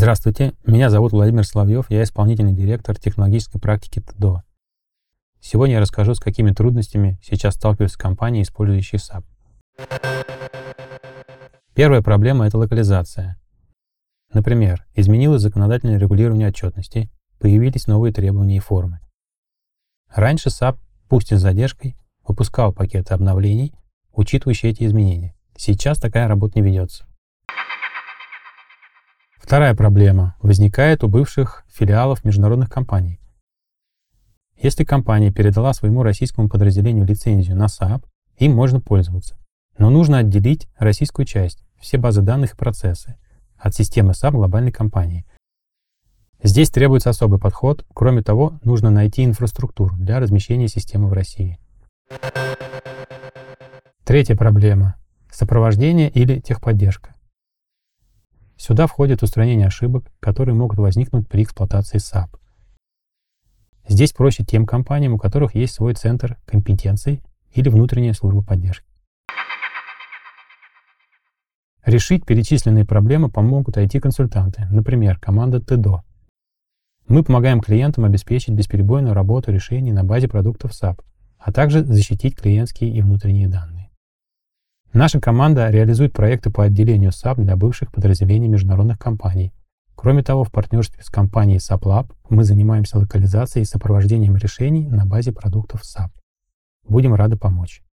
Здравствуйте, меня зовут Владимир Соловьев, я исполнительный директор технологической практики ТДО. Сегодня я расскажу, с какими трудностями сейчас сталкиваются компании, использующие SAP. Первая проблема – это локализация. Например, изменилось законодательное регулирование отчетности, появились новые требования и формы. Раньше SAP, пусть и с задержкой, выпускал пакеты обновлений, учитывающие эти изменения. Сейчас такая работа не ведется. Вторая проблема возникает у бывших филиалов международных компаний. Если компания передала своему российскому подразделению лицензию на SAP, им можно пользоваться. Но нужно отделить российскую часть, все базы данных и процессы, от системы SAP глобальной компании. Здесь требуется особый подход. Кроме того, нужно найти инфраструктуру для размещения системы в России. Третья проблема – сопровождение или техподдержка. Сюда входит устранение ошибок, которые могут возникнуть при эксплуатации SAP. Здесь проще тем компаниям, у которых есть свой центр компетенций или внутренняя служба поддержки. Решить перечисленные проблемы помогут IT-консультанты, например, команда ТДО. Мы помогаем клиентам обеспечить бесперебойную работу решений на базе продуктов SAP, а также защитить клиентские и внутренние данные. Наша команда реализует проекты по отделению SAP для бывших подразделений международных компаний. Кроме того, в партнерстве с компанией SAP мы занимаемся локализацией и сопровождением решений на базе продуктов SAP. Будем рады помочь.